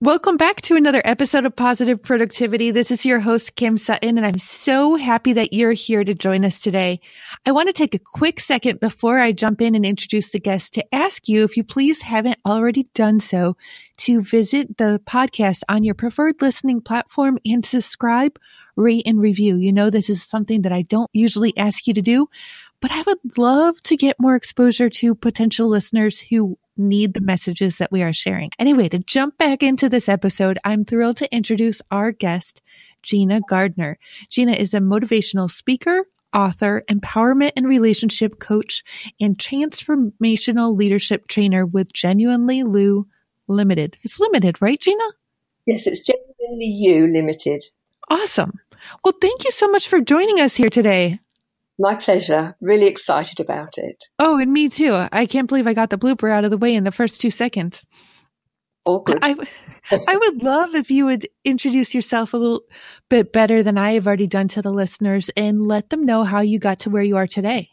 Welcome back to another episode of Positive Productivity. This is your host, Kim Sutton, and I'm so happy that you're here to join us today. I want to take a quick second before I jump in and introduce the guest to ask you, if you please haven't already done so, to visit the podcast on your preferred listening platform and subscribe, rate, and review. You know, this is something that I don't usually ask you to do, but I would love to get more exposure to potential listeners who need the messages that we are sharing. Anyway, to jump back into this episode, I'm thrilled to introduce our guest, Gina Gardner. Gina is a motivational speaker, author, empowerment and relationship coach, and transformational leadership trainer with Genuinely You Limited. It's limited, right, Gina? Yes, it's Genuinely You Limited. Awesome. Well, thank you so much for joining us here today. My pleasure. Really excited about it. Oh, and me too. I can't believe I got the blooper out of the way in the first two seconds. All good. I, I would love if you would introduce yourself a little bit better than I have already done to the listeners and let them know how you got to where you are today.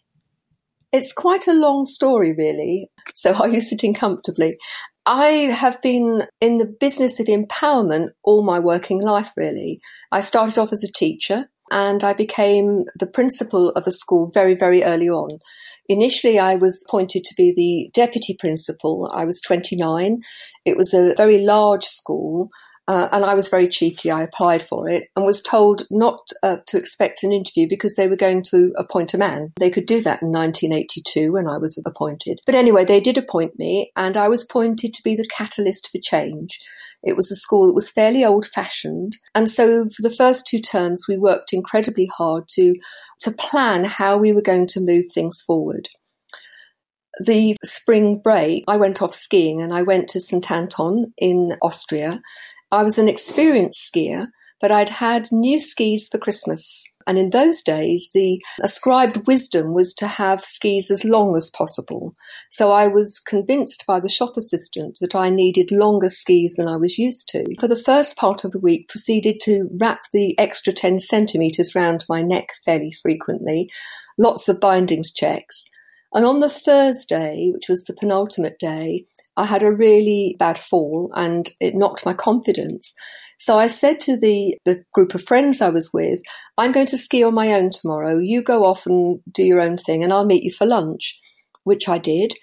It's quite a long story, really. So, are you sitting comfortably? I have been in the business of empowerment all my working life, really. I started off as a teacher and I became the principal of a school very, very early on. Initially, I was appointed to be the deputy principal. I was 29. It was a very large school. Uh, and I was very cheeky. I applied for it and was told not uh, to expect an interview because they were going to appoint a man. They could do that in 1982 when I was appointed. But anyway, they did appoint me and I was appointed to be the catalyst for change. It was a school that was fairly old fashioned. And so for the first two terms, we worked incredibly hard to, to plan how we were going to move things forward. The spring break, I went off skiing and I went to St. Anton in Austria. I was an experienced skier, but I'd had new skis for Christmas. And in those days, the ascribed wisdom was to have skis as long as possible. So I was convinced by the shop assistant that I needed longer skis than I was used to. For the first part of the week, proceeded to wrap the extra 10 centimetres round my neck fairly frequently, lots of bindings checks. And on the Thursday, which was the penultimate day, I had a really bad fall and it knocked my confidence. So I said to the, the group of friends I was with, I'm going to ski on my own tomorrow. You go off and do your own thing and I'll meet you for lunch, which I did.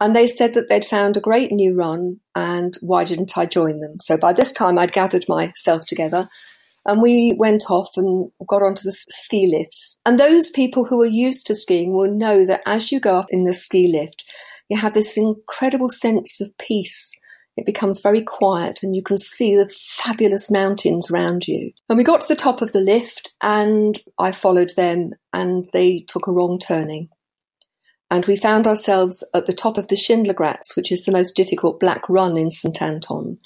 And they said that they'd found a great new run and why didn't I join them? So by this time I'd gathered myself together and we went off and got onto the ski lifts. And those people who are used to skiing will know that as you go up in the ski lift, you have this incredible sense of peace it becomes very quiet and you can see the fabulous mountains around you. And we got to the top of the lift and I followed them and they took a wrong turning. And we found ourselves at the top of the Schindlergratz, which is the most difficult black run in St. Anton,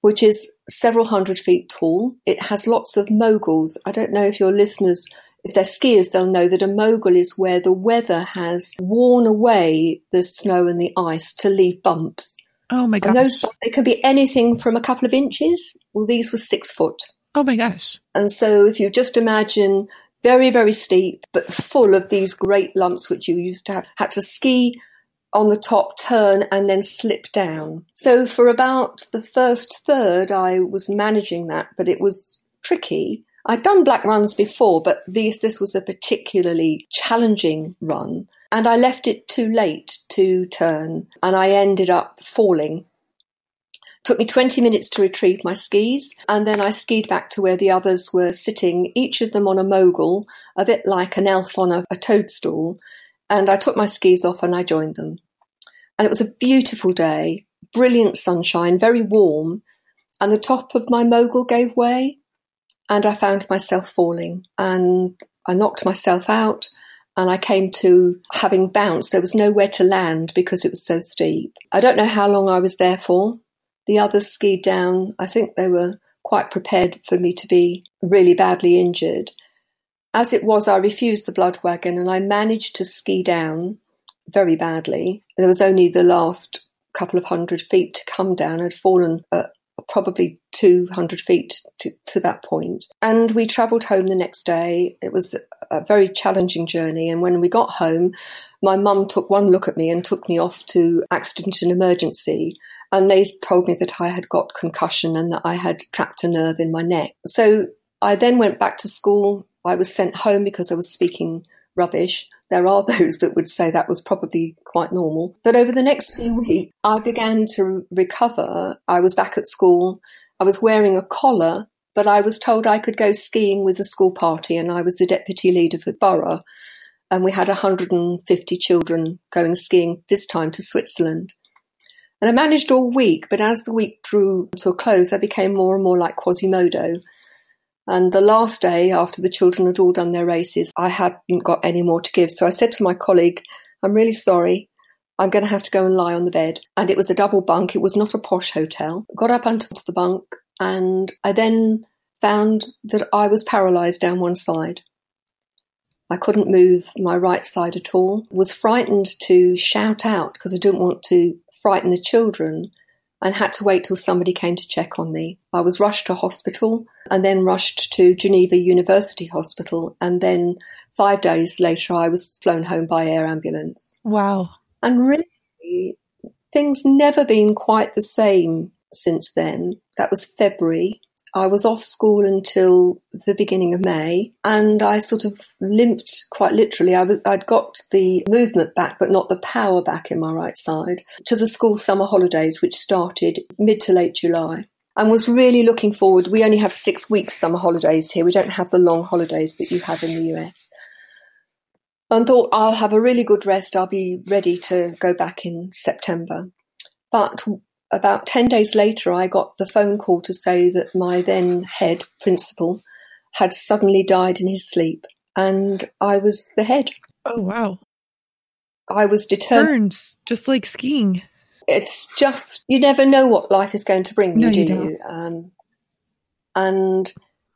which is several hundred feet tall. It has lots of moguls. I don't know if your listeners if they're skiers, they'll know that a mogul is where the weather has worn away the snow and the ice to leave bumps. Oh my gosh. And those, bumps, they can be anything from a couple of inches. Well, these were six foot. Oh my gosh. And so if you just imagine very, very steep, but full of these great lumps, which you used to have, had to ski on the top, turn, and then slip down. So for about the first third, I was managing that, but it was tricky. I'd done black runs before, but these, this was a particularly challenging run and I left it too late to turn and I ended up falling. took me 20 minutes to retrieve my skis and then I skied back to where the others were sitting, each of them on a mogul, a bit like an elf on a, a toadstool. And I took my skis off and I joined them. And it was a beautiful day, brilliant sunshine, very warm. And the top of my mogul gave way and I found myself falling and I knocked myself out and I came to having bounced. There was nowhere to land because it was so steep. I don't know how long I was there for. The others skied down. I think they were quite prepared for me to be really badly injured. As it was, I refused the blood wagon and I managed to ski down very badly. There was only the last couple of hundred feet to come down. I'd fallen uh, probably 200 feet to, to that point. And we travelled home the next day. It was a very challenging journey. And when we got home, my mum took one look at me and took me off to accident and emergency. And they told me that I had got concussion and that I had trapped a nerve in my neck. So I then went back to school. I was sent home because I was speaking rubbish. There are those that would say that was probably quite normal. But over the next few weeks, I began to recover. I was back at school. I was wearing a collar, but I was told I could go skiing with the school party, and I was the deputy leader for the borough. And we had 150 children going skiing, this time to Switzerland. And I managed all week, but as the week drew to a close, I became more and more like Quasimodo. And the last day, after the children had all done their races, I hadn't got any more to give. So I said to my colleague, I'm really sorry. I'm going to have to go and lie on the bed. And it was a double bunk. It was not a posh hotel. Got up onto the bunk and I then found that I was paralyzed down one side. I couldn't move my right side at all. Was frightened to shout out because I didn't want to frighten the children and had to wait till somebody came to check on me. I was rushed to hospital and then rushed to Geneva University Hospital. And then five days later, I was flown home by air ambulance. Wow. And really, things never been quite the same since then. That was February. I was off school until the beginning of May, and I sort of limped quite literally. I I'd got the movement back, but not the power back in my right side, to the school summer holidays, which started mid to late July. And was really looking forward. We only have six weeks summer holidays here. We don't have the long holidays that you have in the US. And thought I'll have a really good rest. I'll be ready to go back in September. But about 10 days later, I got the phone call to say that my then head principal had suddenly died in his sleep, and I was the head. Oh, wow. I was determined. Burns, just like skiing. It's just, you never know what life is going to bring you, No, do you. Um, and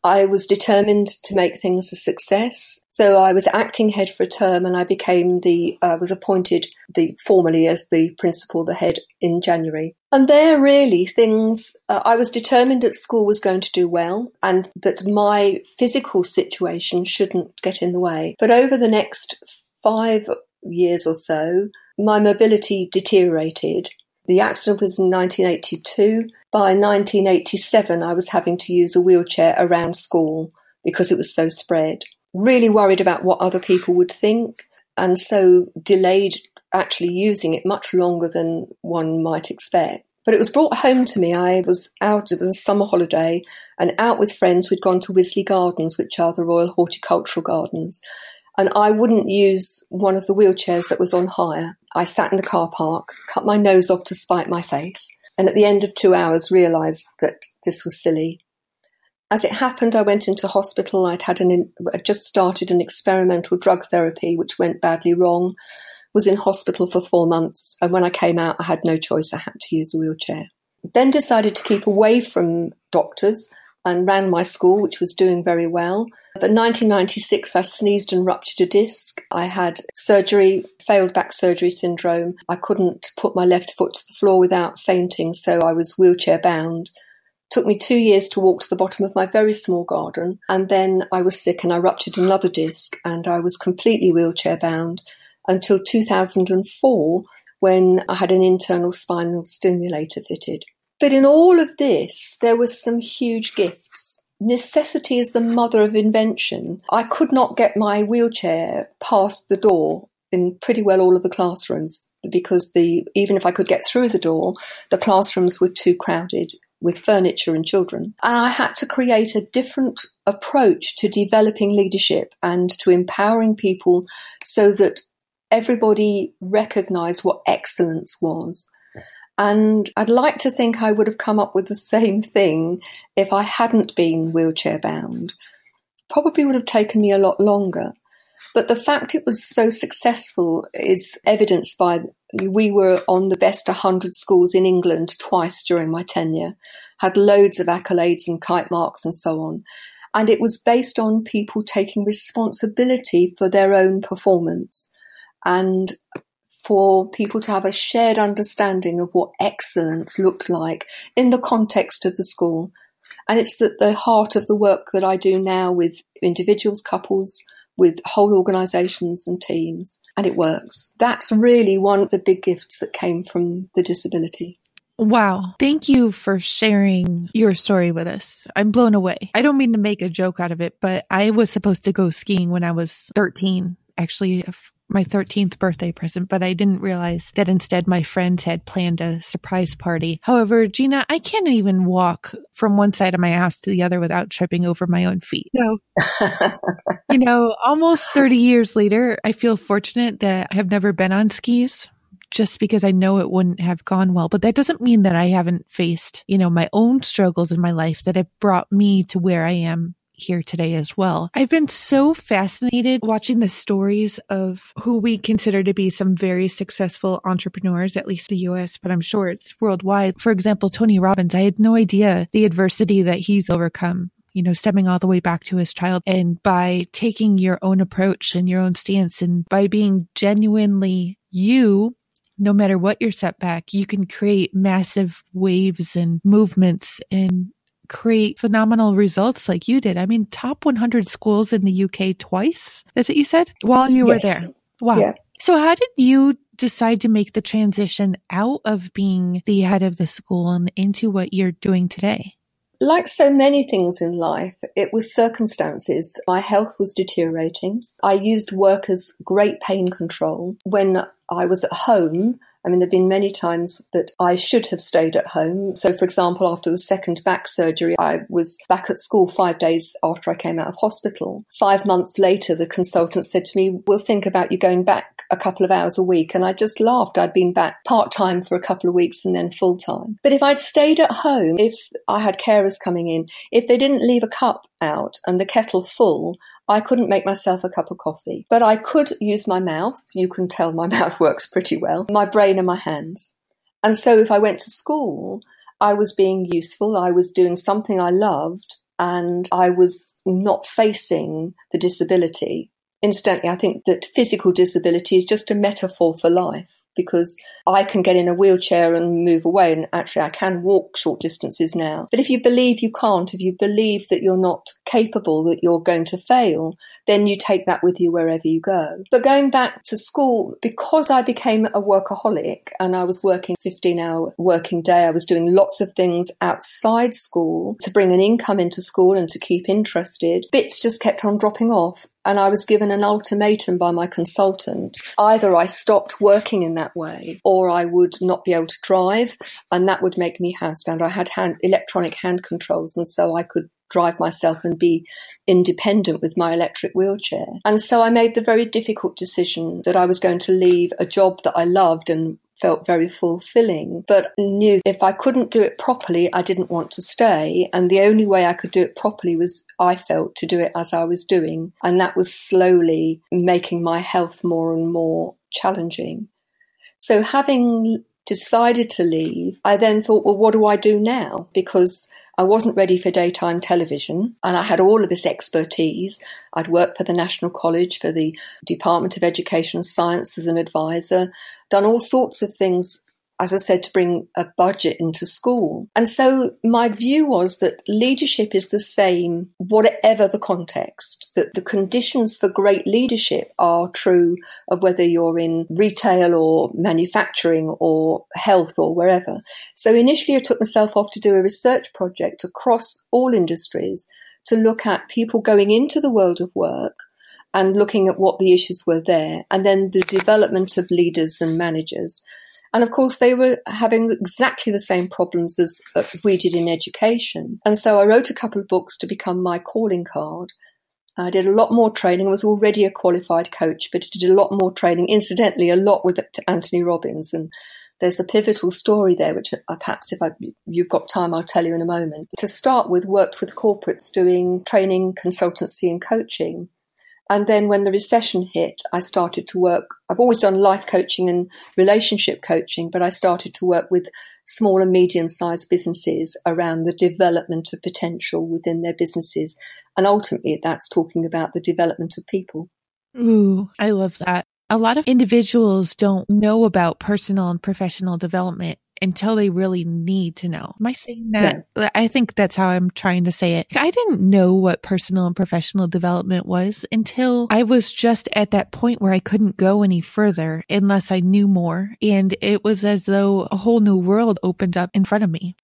I was determined to make things a success. So I was acting head for a term and I became the, I was appointed the formally as the principal, the head in January. And there really things, uh, I was determined that school was going to do well and that my physical situation shouldn't get in the way. But over the next five years or so, my mobility deteriorated. The accident was in 1982. By 1987, I was having to use a wheelchair around school because it was so spread. Really worried about what other people would think, and so delayed actually using it much longer than one might expect. But it was brought home to me. I was out, it was a summer holiday, and out with friends. We'd gone to Wisley Gardens, which are the Royal Horticultural Gardens. And I wouldn't use one of the wheelchairs that was on hire. I sat in the car park, cut my nose off to spite my face, and at the end of two hours realised that this was silly. As it happened, I went into hospital. I'd had an I'd just started an experimental drug therapy, which went badly wrong. Was in hospital for four months, and when I came out, I had no choice. I had to use a wheelchair. Then decided to keep away from doctors and ran my school, which was doing very well. But 1996, I sneezed and ruptured a disc. I had surgery, failed back surgery syndrome. I couldn't put my left foot to the floor without fainting, so I was wheelchair bound. Took me two years to walk to the bottom of my very small garden, and then I was sick and I ruptured another disc, and I was completely wheelchair bound until 2004 when I had an internal spinal stimulator fitted. But in all of this, there were some huge gifts. Necessity is the mother of invention. I could not get my wheelchair past the door in pretty well all of the classrooms because the even if I could get through the door, the classrooms were too crowded with furniture and children. And I had to create a different approach to developing leadership and to empowering people so that everybody recognized what excellence was. And I'd like to think I would have come up with the same thing if I hadn't been wheelchair bound. Probably would have taken me a lot longer. But the fact it was so successful is evidenced by we were on the best 100 schools in England twice during my tenure, had loads of accolades and kite marks and so on. And it was based on people taking responsibility for their own performance and for people to have a shared understanding of what excellence looked like in the context of the school. And it's at the heart of the work that I do now with individuals, couples, with whole organisations and teams, and it works. That's really one of the big gifts that came from the disability. Wow. Thank you for sharing your story with us. I'm blown away. I don't mean to make a joke out of it, but I was supposed to go skiing when I was 13. Actually, my 13th birthday present, but I didn't realize that instead my friends had planned a surprise party. However, Gina, I can't even walk from one side of my house to the other without tripping over my own feet. So, you know, almost 30 years later, I feel fortunate that I have never been on skis just because I know it wouldn't have gone well. But that doesn't mean that I haven't faced, you know, my own struggles in my life that have brought me to where I am here today as well. I've been so fascinated watching the stories of who we consider to be some very successful entrepreneurs, at least the US, but I'm sure it's worldwide. For example, Tony Robbins, I had no idea the adversity that he's overcome you know, stemming all the way back to his child. And by taking your own approach and your own stance and by being genuinely you, no matter what your setback, you can create massive waves and movements and create phenomenal results like you did. I mean, top 100 schools in the UK twice. That's what you said while you yes. were there. Wow. Yeah. So how did you decide to make the transition out of being the head of the school and into what you're doing today? Like so many things in life, it was circumstances. My health was deteriorating. I used work as great pain control. When I was at home, I mean, there have been many times that I should have stayed at home. So, for example, after the second back surgery, I was back at school five days after I came out of hospital. Five months later, the consultant said to me, We'll think about you going back a couple of hours a week. And I just laughed. I'd been back part time for a couple of weeks and then full time. But if I'd stayed at home, if I had carers coming in, if they didn't leave a cup out and the kettle full, I couldn't make myself a cup of coffee, but I could use my mouth. You can tell my mouth works pretty well, my brain and my hands. And so if I went to school, I was being useful. I was doing something I loved and I was not facing the disability. Incidentally, I think that physical disability is just a metaphor for life because I can get in a wheelchair and move away. And actually, I can walk short distances now. But if you believe you can't, if you believe that you're not capable, that you're going to fail, then you take that with you wherever you go. But going back to school, because I became a workaholic and I was working 15 hour working day, I was doing lots of things outside school to bring an income into school and to keep interested. Bits just kept on dropping off and I was given an ultimatum by my consultant. Either I stopped working in that way or I would not be able to drive and that would make me housebound. I had hand, electronic hand controls and so I could drive myself and be independent with my electric wheelchair. And so I made the very difficult decision that I was going to leave a job that I loved and felt very fulfilling, but knew if I couldn't do it properly, I didn't want to stay. And the only way I could do it properly was, I felt, to do it as I was doing. And that was slowly making my health more and more challenging. So having decided to leave, I then thought, well, what do I do now? Because I wasn't ready for daytime television and I had all of this expertise. I'd worked for the National College, for the Department of Education and Science as an advisor, done all sorts of things as I said, to bring a budget into school. And so my view was that leadership is the same, whatever the context, that the conditions for great leadership are true of whether you're in retail or manufacturing or health or wherever. So initially I took myself off to do a research project across all industries to look at people going into the world of work and looking at what the issues were there and then the development of leaders and managers and of course, they were having exactly the same problems as we did in education. And so I wrote a couple of books to become my calling card. I did a lot more training, I was already a qualified coach, but I did a lot more training, incidentally, a lot with Anthony Robbins. And there's a pivotal story there, which uh, perhaps if I, you've got time, I'll tell you in a moment. To start with, worked with corporates doing training, consultancy, and coaching. And then when the recession hit, I started to work. I've always done life coaching and relationship coaching, but I started to work with small and medium sized businesses around the development of potential within their businesses And ultimately, that's talking about the development of people. Ooh, I love that. A lot of individuals don't know about personal and professional development until they really need to know. Am I saying that? Yeah. I think that's how I'm trying to say it. I didn't know what personal and professional development was until I was just at that point where I couldn't go any further unless I knew more. And it was as though a whole new world opened up in front of me.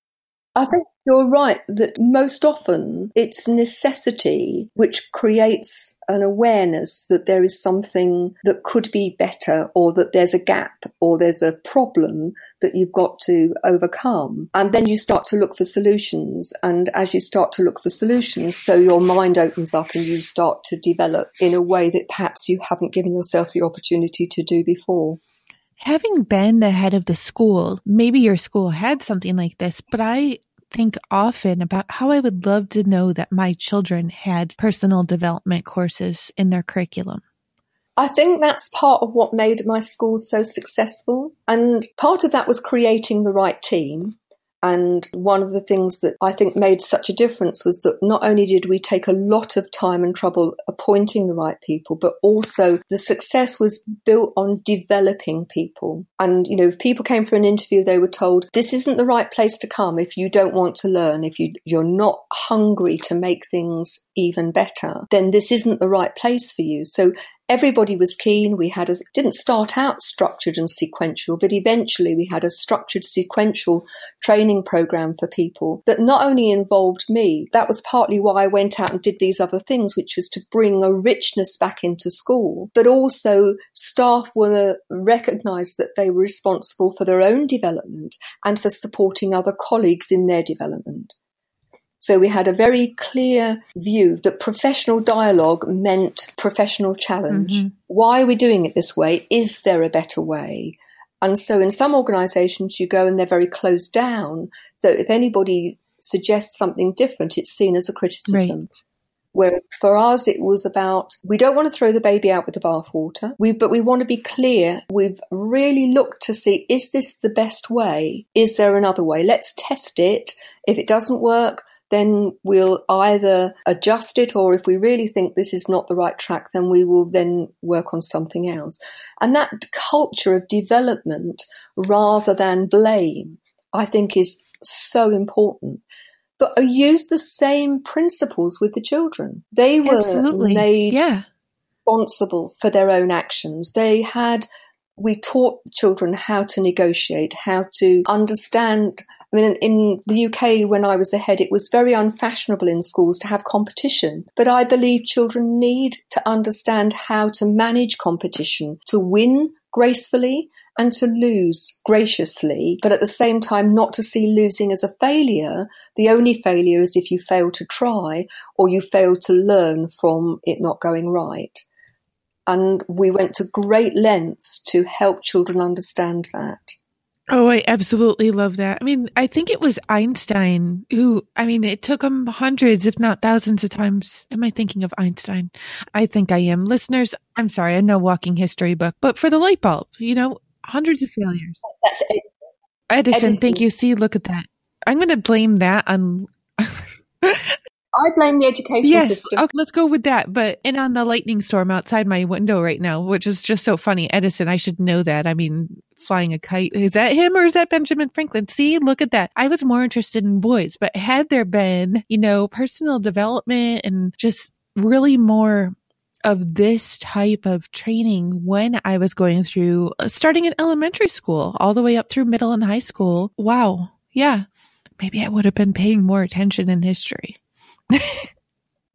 I think you're right that most often it's necessity which creates an awareness that there is something that could be better or that there's a gap or there's a problem that you've got to overcome. And then you start to look for solutions. And as you start to look for solutions, so your mind opens up and you start to develop in a way that perhaps you haven't given yourself the opportunity to do before. Having been the head of the school, maybe your school had something like this, but I think often about how I would love to know that my children had personal development courses in their curriculum. I think that's part of what made my school so successful. And part of that was creating the right team. And one of the things that I think made such a difference was that not only did we take a lot of time and trouble appointing the right people, but also the success was built on developing people. And, you know, if people came for an interview, they were told, this isn't the right place to come if you don't want to learn, if you, you're not hungry to make things even better, then this isn't the right place for you. So everybody was keen. We had a, didn't start out structured and sequential, but eventually we had a structured sequential training program for people that not only involved me, that was partly why I went out and did these other things, which was to bring a richness back into school, but also staff were recognized that they were responsible for their own development and for supporting other colleagues in their development. So we had a very clear view that professional dialogue meant professional challenge. Mm-hmm. Why are we doing it this way? Is there a better way? And so in some organizations, you go and they're very closed down. So if anybody suggests something different, it's seen as a criticism. Right. Where for us, it was about we don't want to throw the baby out with the bathwater, we, but we want to be clear. We've really looked to see is this the best way? Is there another way? Let's test it. If it doesn't work, then we'll either adjust it or if we really think this is not the right track, then we will then work on something else. And that culture of development rather than blame, I think is so important. But I use the same principles with the children. They were Absolutely. made yeah. responsible for their own actions. They had we taught children how to negotiate, how to understand I mean, in the UK, when I was a head, it was very unfashionable in schools to have competition. But I believe children need to understand how to manage competition, to win gracefully and to lose graciously, but at the same time, not to see losing as a failure. The only failure is if you fail to try or you fail to learn from it not going right. And we went to great lengths to help children understand that. Oh, I absolutely love that. I mean, I think it was Einstein who, I mean, it took him hundreds, if not thousands of times. Am I thinking of Einstein? I think I am. Listeners, I'm sorry, I know walking history book, but for the light bulb, you know, hundreds of failures. That's it. Edison, Edison. thank you. See, look at that. I'm going to blame that on I blame the education yes, system. Okay, let's go with that. But and on the lightning storm outside my window right now, which is just so funny. Edison, I should know that. I mean, flying a kite. Is that him or is that Benjamin Franklin? See, look at that. I was more interested in boys, but had there been, you know, personal development and just really more of this type of training when I was going through uh, starting in elementary school all the way up through middle and high school. Wow. Yeah. Maybe I would have been paying more attention in history.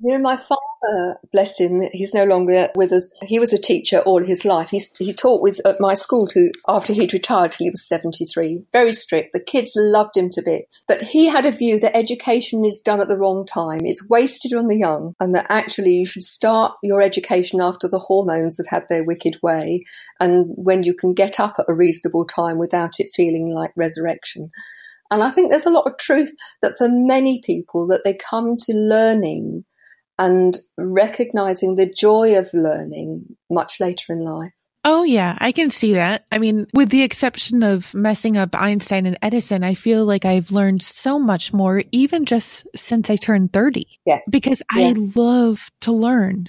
You know, my father, bless him, he's no longer with us. He was a teacher all his life. He's, he taught with at my school to after he'd retired till he was 73. Very strict. The kids loved him to bits. But he had a view that education is done at the wrong time. It's wasted on the young and that actually you should start your education after the hormones have had their wicked way and when you can get up at a reasonable time without it feeling like resurrection. And I think there's a lot of truth that for many people that they come to learning and recognizing the joy of learning much later in life. Oh, yeah, I can see that. I mean, with the exception of messing up Einstein and Edison, I feel like I've learned so much more, even just since I turned 30. Yeah. Because Yeah. I love to learn.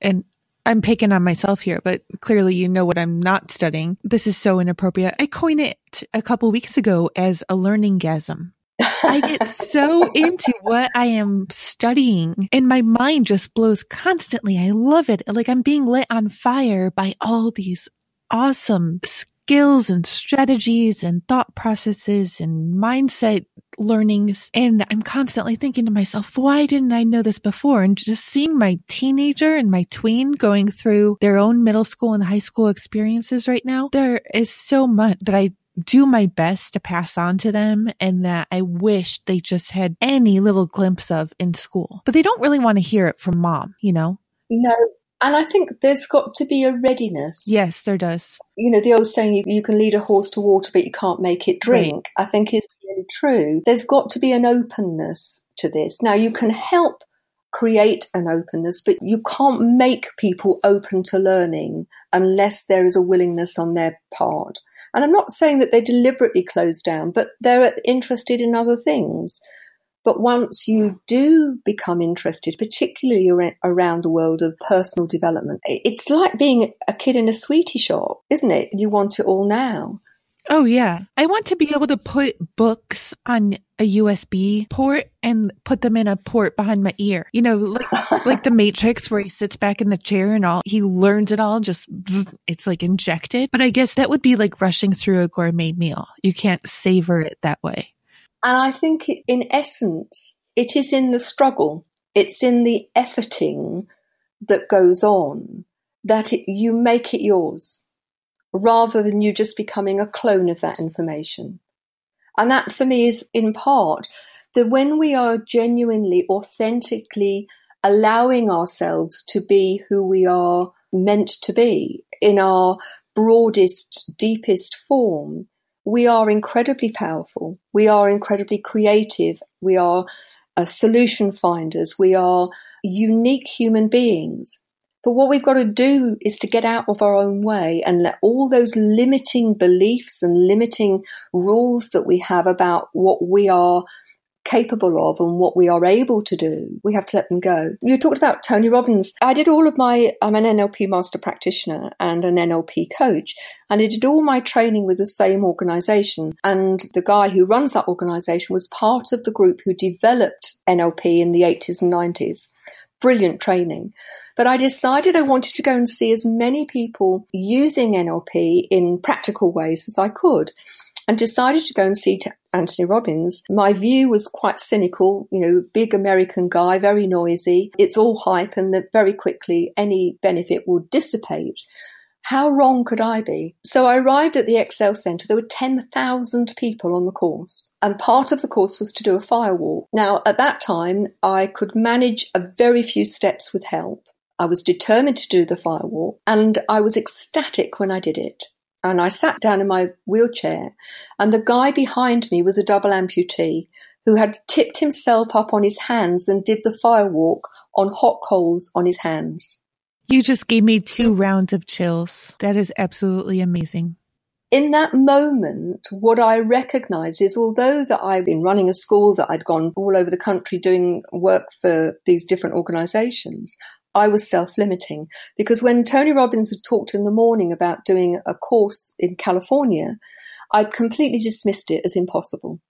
And I'm picking on myself here, but clearly you know what I'm not studying. This is so inappropriate. I coined it a couple weeks ago as a learning gasm. I get so into what I am studying and my mind just blows constantly. I love it. Like I'm being lit on fire by all these awesome skills and strategies and thought processes and mindset learnings. And I'm constantly thinking to myself, why didn't I know this before? And just seeing my teenager and my tween going through their own middle school and high school experiences right now, there is so much that I do my best to pass on to them and that I wish they just had any little glimpse of in school. But they don't really want to hear it from mom, you know? No. And I think there's got to be a readiness. Yes, there does. You know, the old saying, you, you can lead a horse to water, but you can't make it drink, I think is really true. There's got to be an openness to this. Now, you can help create an openness, but you can't make people open to learning unless there is a willingness on their part. And I'm not saying that they deliberately close down, but they're interested in other things. But once you do become interested, particularly around the world of personal development, it's like being a kid in a sweetie shop, isn't it? You want it all now. Oh, yeah. I want to be able to put books on a USB port and put them in a port behind my ear. You know, like like the Matrix where he sits back in the chair and all he learns it all just it's like injected. But I guess that would be like rushing through a gourmet meal. You can't savor it that way. And I think in essence, it is in the struggle, it's in the efforting that goes on that it, you make it yours rather than you just becoming a clone of that information. And that for me is in part that when we are genuinely, authentically allowing ourselves to be who we are meant to be in our broadest, deepest form, we are incredibly powerful. We are incredibly creative. We are uh, solution finders. We are unique human beings. But what we've got to do is to get out of our own way and let all those limiting beliefs and limiting rules that we have about what we are capable of and what we are able to do, we have to let them go. You talked about Tony Robbins. I did all of my, I'm an NLP master practitioner and an NLP coach, and I did all my training with the same organization. And the guy who runs that organization was part of the group who developed NLP in the 80s and 90s. Brilliant training. But I decided I wanted to go and see as many people using NLP in practical ways as I could and decided to go and see Anthony Robbins. My view was quite cynical, you know, big American guy, very noisy. It's all hype and that very quickly any benefit will dissipate. How wrong could I be? So I arrived at the ExCeL Centre. There were 10,000 people on the course, and part of the course was to do a firewalk. Now, at that time, I could manage a very few steps with help. I was determined to do the firewalk, and I was ecstatic when I did it. And I sat down in my wheelchair, and the guy behind me was a double amputee who had tipped himself up on his hands and did the firewalk on hot coals on his hands. You just gave me two rounds of chills. That is absolutely amazing. In that moment, what I recognize is although that I've been running a school, that I'd gone all over the country doing work for these different organizations, I was self limiting because when Tony Robbins had talked in the morning about doing a course in California, I'd completely dismissed it as impossible.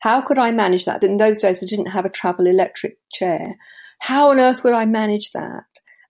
How could I manage that? In those days, I didn't have a travel electric chair. How on earth would I manage that?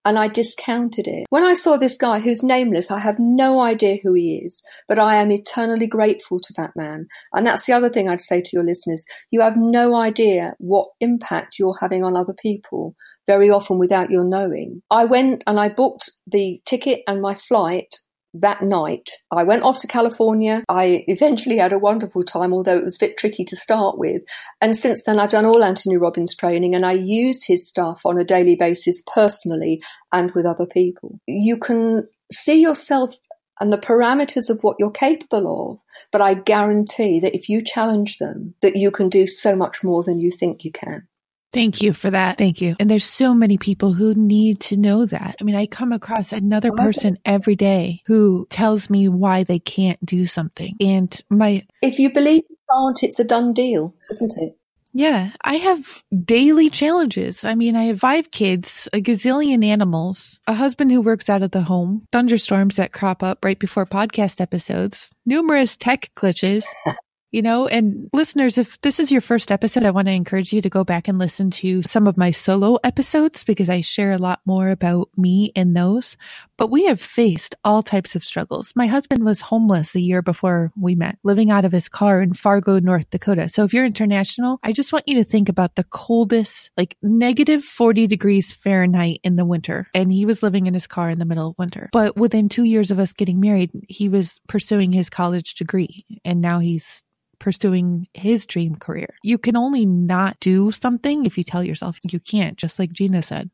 And I discounted it. When I saw this guy who's nameless, I have no idea who he is, but I am eternally grateful to that man. And that's the other thing I'd say to your listeners. You have no idea what impact you're having on other people, very often without your knowing. I went and I booked the ticket and my flight that night. I went off to California. I eventually had a wonderful time, although it was a bit tricky to start with. And since then, I've done all Anthony Robbins training and I use his stuff on a daily basis personally and with other people. You can see yourself and the parameters of what you're capable of, but I guarantee that if you challenge them, that you can do so much more than you think you can. Thank you for that. Thank you. And there's so many people who need to know that. I mean, I come across another person every day who tells me why they can't do something. And my. If you believe you can't, it's a done deal, isn't it? Yeah, I have daily challenges. I mean, I have five kids, a gazillion animals, a husband who works out of the home, thunderstorms that crop up right before podcast episodes, numerous tech glitches, you know, and listeners, if this is your first episode, I want to encourage you to go back and listen to some of my solo episodes because I share a lot more about me in those. But we have faced all types of struggles. My husband was homeless a year before we met, living out of his car in Fargo, North Dakota. So if you're international, I just want you to think about the coldest, like negative 40 degrees Fahrenheit in the winter. And he was living in his car in the middle of winter. But within two years of us getting married, he was pursuing his college degree and now he's pursuing his dream career. You can only not do something if you tell yourself you can't, just like Gina said.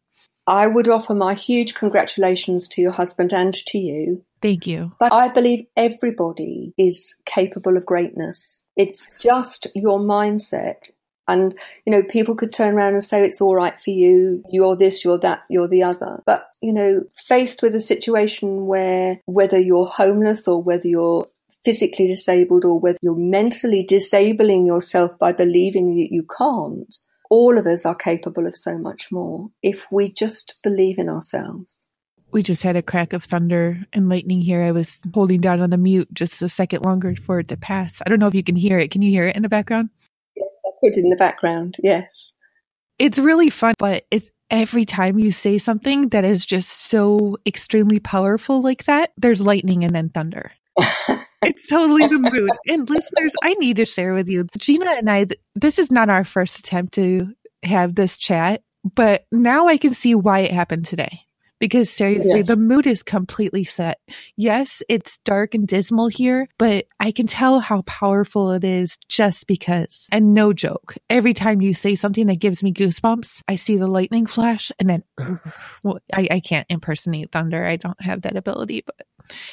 I would offer my huge congratulations to your husband and to you. Thank you. But I believe everybody is capable of greatness. It's just your mindset. And, you know, people could turn around and say it's all right for you. You're this, you're that, you're the other. But, you know, faced with a situation where whether you're homeless or whether you're physically disabled or whether you're mentally disabling yourself by believing that you can't, all of us are capable of so much more if we just believe in ourselves. We just had a crack of thunder and lightning here. I was holding down on the mute just a second longer for it to pass. I don't know if you can hear it. Can you hear it in the background? Yes, I put it in the background. Yes. It's really fun, but it's every time you say something that is just so extremely powerful like that, there's lightning and then thunder. it's totally the mood. And listeners, I need to share with you, Gina and I, this is not our first attempt to have this chat, but now I can see why it happened today. Because seriously, yes. the mood is completely set. Yes, it's dark and dismal here, but I can tell how powerful it is just because. And no joke, every time you say something that gives me goosebumps, I see the lightning flash and then well, I, I can't impersonate thunder. I don't have that ability, but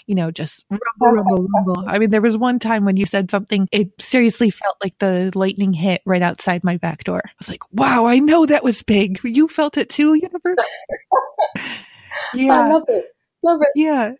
you know, just rumble, rumble, rumble. I mean, there was one time when you said something, it seriously felt like the lightning hit right outside my back door. I was like, wow, I know that was big. You felt it too, universe? yeah. I love it. Love it. Yeah.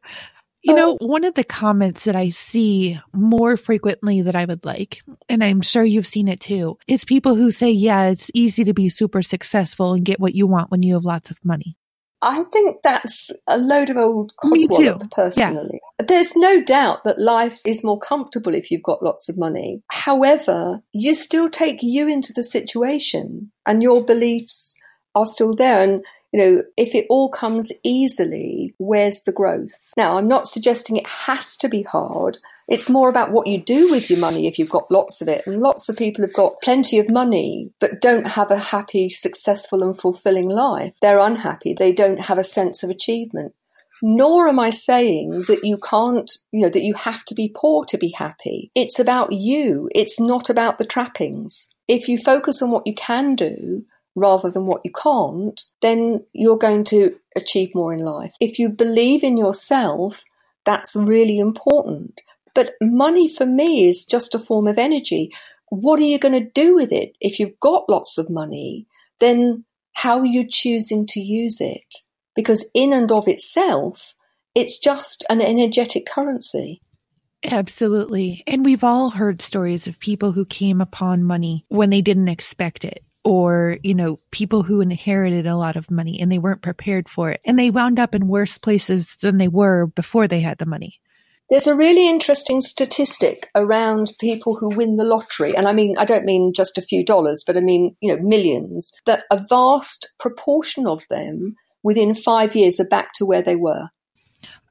You know, one of the comments that I see more frequently that I would like, and I'm sure you've seen it too, is people who say, yeah, it's easy to be super successful and get what you want when you have lots of money. I think that's a load of old oh, codswallop, personally. Yeah. There's no doubt that life is more comfortable if you've got lots of money. However, you still take you into the situation and your beliefs are still there. And you know, if it all comes easily, where's the growth? Now, I'm not suggesting it has to be hard. It's more about what you do with your money if you've got lots of it. And lots of people have got plenty of money, but don't have a happy, successful, and fulfilling life. They're unhappy. They don't have a sense of achievement. Nor am I saying that you can't, you know, that you have to be poor to be happy. It's about you. It's not about the trappings. If you focus on what you can do, rather than what you can't, then you're going to achieve more in life. If you believe in yourself, that's really important. But money for me is just a form of energy. What are you going to do with it? If you've got lots of money, then how are you choosing to use it? Because in and of itself, it's just an energetic currency. Absolutely. And we've all heard stories of people who came upon money when they didn't expect it or, you know, people who inherited a lot of money and they weren't prepared for it and they wound up in worse places than they were before they had the money. There's a really interesting statistic around people who win the lottery. And I mean, I don't mean just a few dollars, but I mean, you know, millions, that a vast proportion of them within five years are back to where they were.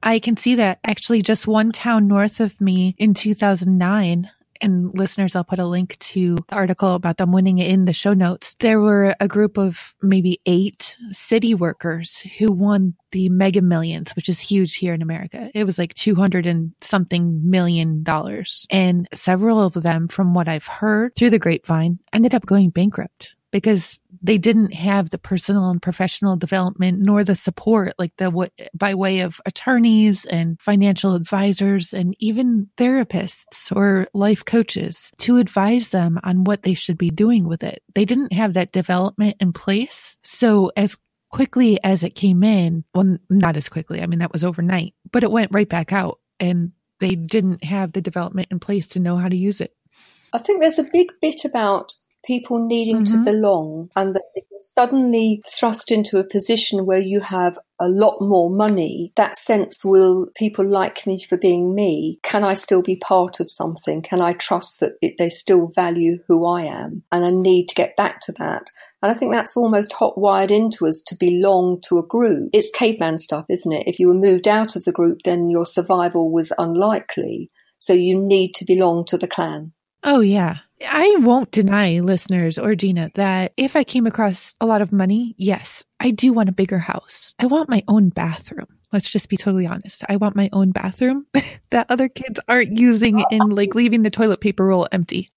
I can see that actually just one town north of me in 2009 and listeners, I'll put a link to the article about them winning it in the show notes. There were a group of maybe eight city workers who won the mega millions, which is huge here in America. It was like 200 and something million dollars. And several of them, from what I've heard through the grapevine, ended up going bankrupt because they didn't have the personal and professional development nor the support like the by way of attorneys and financial advisors and even therapists or life coaches to advise them on what they should be doing with it. They didn't have that development in place. So as quickly as it came in, well, not as quickly. I mean, that was overnight, but it went right back out and they didn't have the development in place to know how to use it. I think there's a big bit about people needing mm-hmm. to belong and that if you're suddenly thrust into a position where you have a lot more money, that sense will people like me for being me? Can I still be part of something? Can I trust that it, they still value who I am? And I need to get back to that. And I think that's almost hot wired into us to belong to a group. It's caveman stuff, isn't it? If you were moved out of the group, then your survival was unlikely. So you need to belong to the clan. Oh, yeah. I won't deny listeners or Gina that if I came across a lot of money, yes, I do want a bigger house. I want my own bathroom. Let's just be totally honest. I want my own bathroom that other kids aren't using and like leaving the toilet paper roll empty.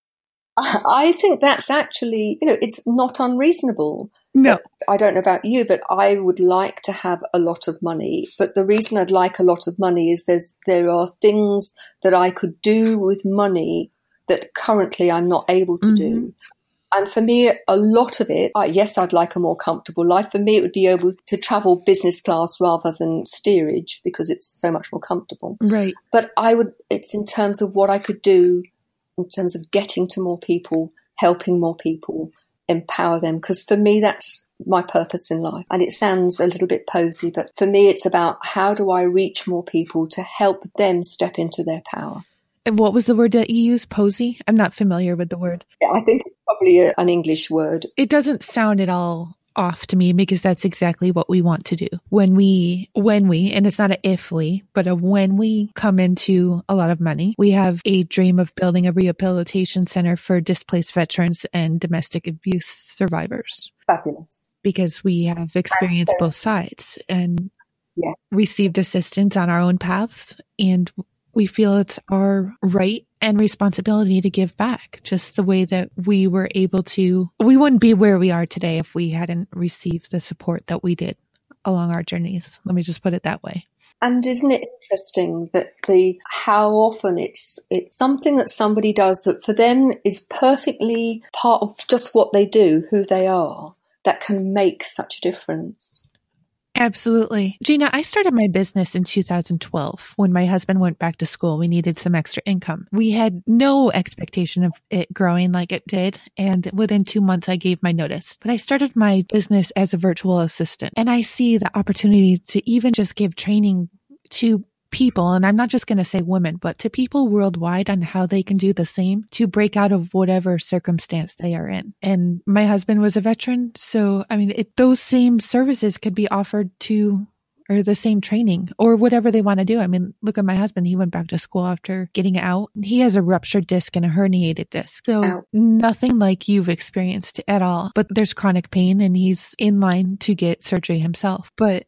I think that's actually, you know, it's not unreasonable. No. I don't know about you, but I would like to have a lot of money. But the reason I'd like a lot of money is there's, there are things that I could do with money that currently I'm not able to mm-hmm. do. And for me, a lot of it, uh, yes, I'd like a more comfortable life. For me, it would be able to travel business class rather than steerage because it's so much more comfortable. Right. But I would, it's in terms of what I could do in terms of getting to more people, helping more people, empower them. Because for me, that's my purpose in life. And it sounds a little bit posy, but for me, it's about how do I reach more people to help them step into their power. And what was the word that you used? Posy? I'm not familiar with the word. Yeah, I think it's probably a, an English word. It doesn't sound at all off to me because that's exactly what we want to do when we when we and it's not a if we but a when we come into a lot of money we have a dream of building a rehabilitation center for displaced veterans and domestic abuse survivors fabulous because we have experienced both sides and yeah. received assistance on our own paths and we feel it's our right and responsibility to give back just the way that we were able to. We wouldn't be where we are today if we hadn't received the support that we did along our journeys. Let me just put it that way. And isn't it interesting that the how often it's it's something that somebody does that for them is perfectly part of just what they do, who they are, that can make such a difference. Absolutely. Gina, I started my business in 2012 when my husband went back to school. We needed some extra income. We had no expectation of it growing like it did. And within two months, I gave my notice. But I started my business as a virtual assistant and I see the opportunity to even just give training to people, and I'm not just going to say women, but to people worldwide on how they can do the same to break out of whatever circumstance they are in. And my husband was a veteran. So, I mean, it, those same services could be offered to or the same training or whatever they want to do. I mean, look at my husband. He went back to school after getting out. He has a ruptured disc and a herniated disc. So Ow. nothing like you've experienced at all, but there's chronic pain and he's in line to get surgery himself. But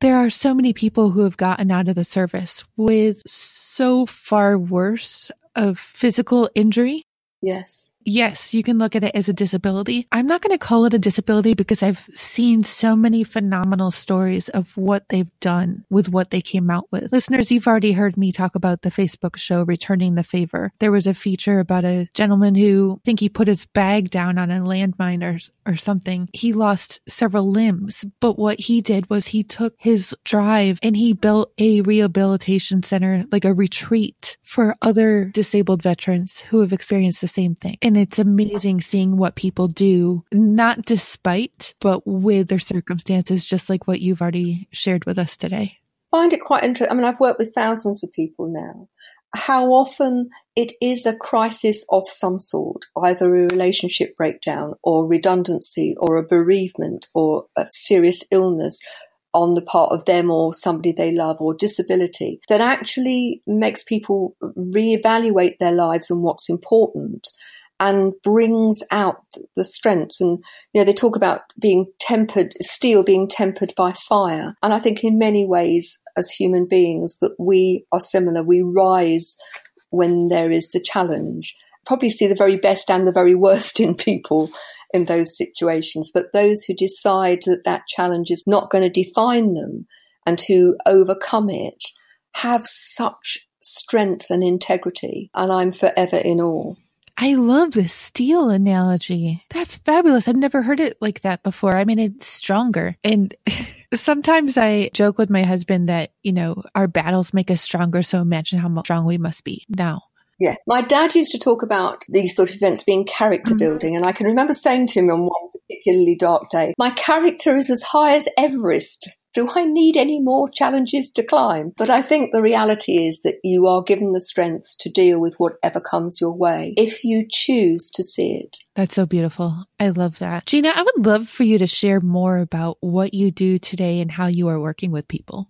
there are so many people who have gotten out of the service with so far worse of physical injury. Yes yes, you can look at it as a disability. I'm not going to call it a disability because I've seen so many phenomenal stories of what they've done with what they came out with. Listeners, you've already heard me talk about the Facebook show Returning the Favor. There was a feature about a gentleman who I think he put his bag down on a landmine or or something. He lost several limbs, but what he did was he took his drive and he built a rehabilitation center, like a retreat for other disabled veterans who have experienced the same thing. And it's amazing seeing what people do, not despite, but with their circumstances, just like what you've already shared with us today. I find it quite interesting. I mean, I've worked with thousands of people now. How often it is a crisis of some sort, either a relationship breakdown or redundancy or a bereavement or a serious illness on the part of them or somebody they love or disability that actually makes people reevaluate their lives and what's important and brings out the strength. And, you know, they talk about being tempered, steel being tempered by fire. And I think in many ways, as human beings, that we are similar. We rise when there is the challenge. Probably see the very best and the very worst in people. in those situations, but those who decide that that challenge is not going to define them and who overcome it have such strength and integrity. And I'm forever in awe. I love the steel analogy. That's fabulous. I've never heard it like that before. I mean, it's stronger. And sometimes I joke with my husband that, you know, our battles make us stronger. So imagine how strong we must be now. Yeah. My dad used to talk about these sort of events being character mm-hmm. building. And I can remember saying to him on one particularly dark day, my character is as high as Everest do I need any more challenges to climb? But I think the reality is that you are given the strength to deal with whatever comes your way if you choose to see it. That's so beautiful. I love that. Gina, I would love for you to share more about what you do today and how you are working with people.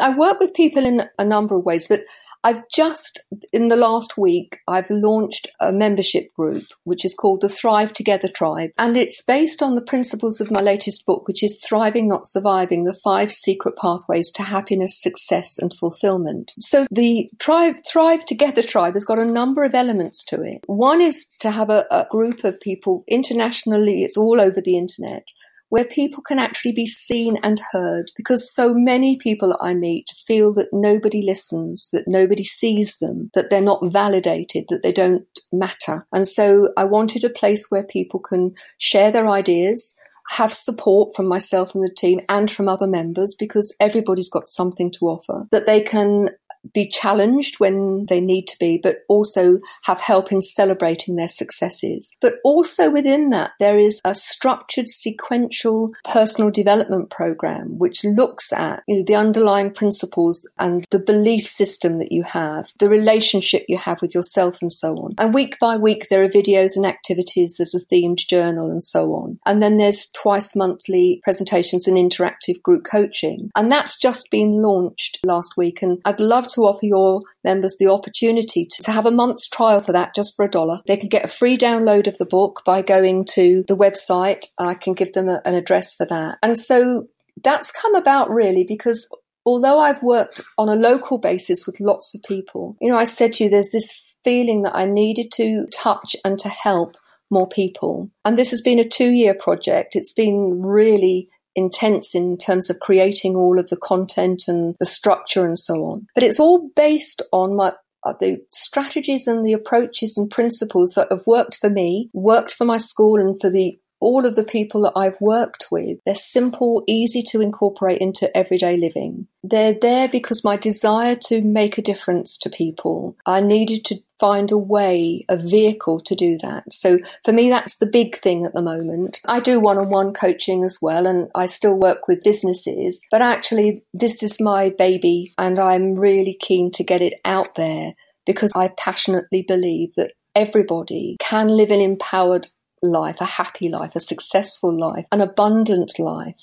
I work with people in a number of ways, but I've just, in the last week, I've launched a membership group, which is called the Thrive Together Tribe. And it's based on the principles of my latest book, which is Thriving, Not Surviving, the five secret pathways to happiness, success and fulfillment. So the Thrive, Thrive Together Tribe has got a number of elements to it. One is to have a, a group of people internationally, it's all over the internet, where people can actually be seen and heard because so many people I meet feel that nobody listens, that nobody sees them, that they're not validated, that they don't matter. And so I wanted a place where people can share their ideas, have support from myself and the team and from other members because everybody's got something to offer that they can be challenged when they need to be, but also have help in celebrating their successes. But also within that, there is a structured sequential personal development program, which looks at you know, the underlying principles and the belief system that you have, the relationship you have with yourself and so on. And week by week, there are videos and activities. There's a themed journal and so on. And then there's twice monthly presentations and interactive group coaching. And that's just been launched last week. And I'd love to offer your members the opportunity to, to have a month's trial for that just for a dollar. They can get a free download of the book by going to the website. I can give them a, an address for that. And so that's come about really because although I've worked on a local basis with lots of people, you know, I said to you, there's this feeling that I needed to touch and to help more people. And this has been a two year project. It's been really intense in terms of creating all of the content and the structure and so on. But it's all based on my, uh, the strategies and the approaches and principles that have worked for me, worked for my school and for the all of the people that I've worked with, they're simple, easy to incorporate into everyday living. They're there because my desire to make a difference to people, I needed to find a way, a vehicle to do that. So for me, that's the big thing at the moment. I do one on one coaching as well, and I still work with businesses, but actually, this is my baby, and I'm really keen to get it out there because I passionately believe that everybody can live an empowered life, a happy life, a successful life, an abundant life.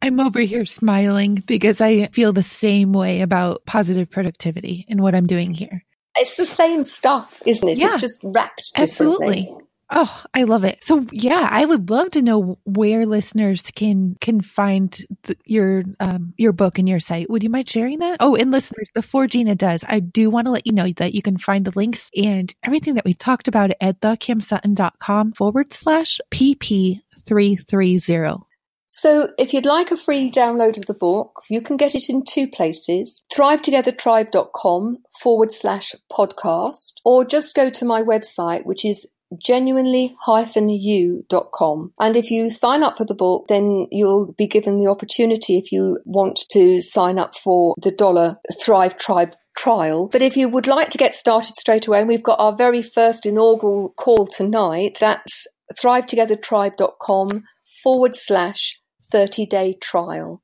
I'm over here smiling because I feel the same way about positive productivity and what I'm doing here. It's the same stuff, isn't it? Yeah, it's just wrapped differently. Absolutely. Oh, I love it. So yeah, I would love to know where listeners can can find the, your um your book and your site. Would you mind sharing that? Oh, and listeners, before Gina does, I do want to let you know that you can find the links and everything that we talked about at thekimsutton.com forward slash pp330. So if you'd like a free download of the book, you can get it in two places. ThriveTogetherTribe.com forward slash podcast, or just go to my website, which is genuinely-you.com. And if you sign up for the book, then you'll be given the opportunity if you want to sign up for the dollar Thrive Tribe trial. But if you would like to get started straight away, and we've got our very first inaugural call tonight, that's thrivetogethertribe.com forward slash 30 day trial.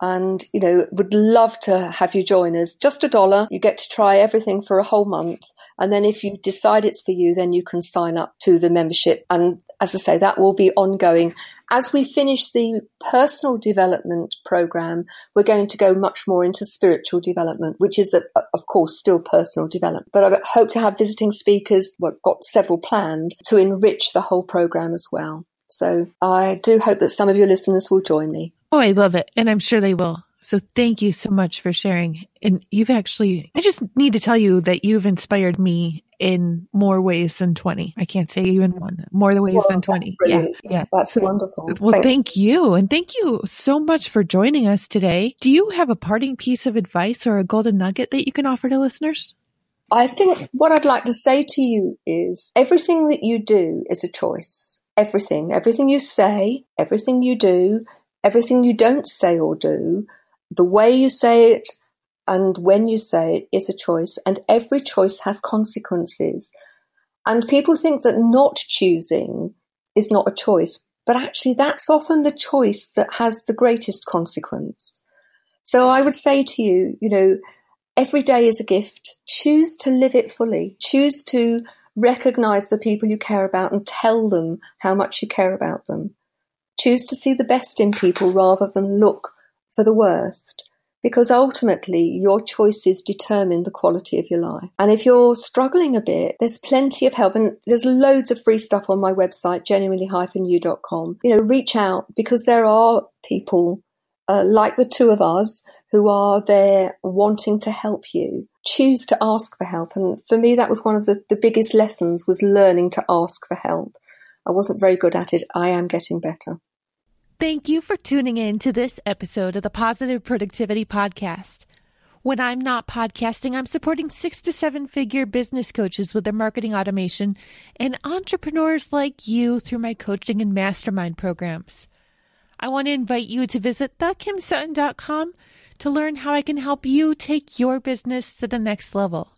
And you know would love to have you join us. Just a dollar. You get to try everything for a whole month. And then if you decide it's for you then you can sign up to the membership. And as i say that will be ongoing. As we finish the personal development program we're going to go much more into spiritual development which is a, of course still personal development. But i hope to have visiting speakers well, got several planned to enrich the whole program as well so i do hope that some of your listeners will join me Oh, I love it. And I'm sure they will. So thank you so much for sharing. And you've actually, I just need to tell you that you've inspired me in more ways than 20. I can't say even one, more the ways well, than 20. Yeah. Yeah. That's wonderful. Well, Thanks. thank you. And thank you so much for joining us today. Do you have a parting piece of advice or a golden nugget that you can offer to listeners? I think what I'd like to say to you is everything that you do is a choice. Everything, everything you say, everything you do, everything you don't say or do, the way you say it and when you say it is a choice, and every choice has consequences. And people think that not choosing is not a choice, but actually, that's often the choice that has the greatest consequence. So I would say to you, you know, every day is a gift. Choose to live it fully. Choose to recognize the people you care about and tell them how much you care about them. Choose to see the best in people rather than look for the worst because ultimately your choices determine the quality of your life. And if you're struggling a bit, there's plenty of help and there's loads of free stuff on my website, genuinely-you.com. You know, reach out because there are people uh, like the two of us who are there wanting to help you. Choose to ask for help. And for me, that was one of the, the biggest lessons was learning to ask for help. I wasn't very good at it. I am getting better. Thank you for tuning in to this episode of the Positive Productivity Podcast. When I'm not podcasting, I'm supporting six to seven figure business coaches with their marketing automation and entrepreneurs like you through my coaching and mastermind programs. I want to invite you to visit thekimsutton.com to learn how I can help you take your business to the next level.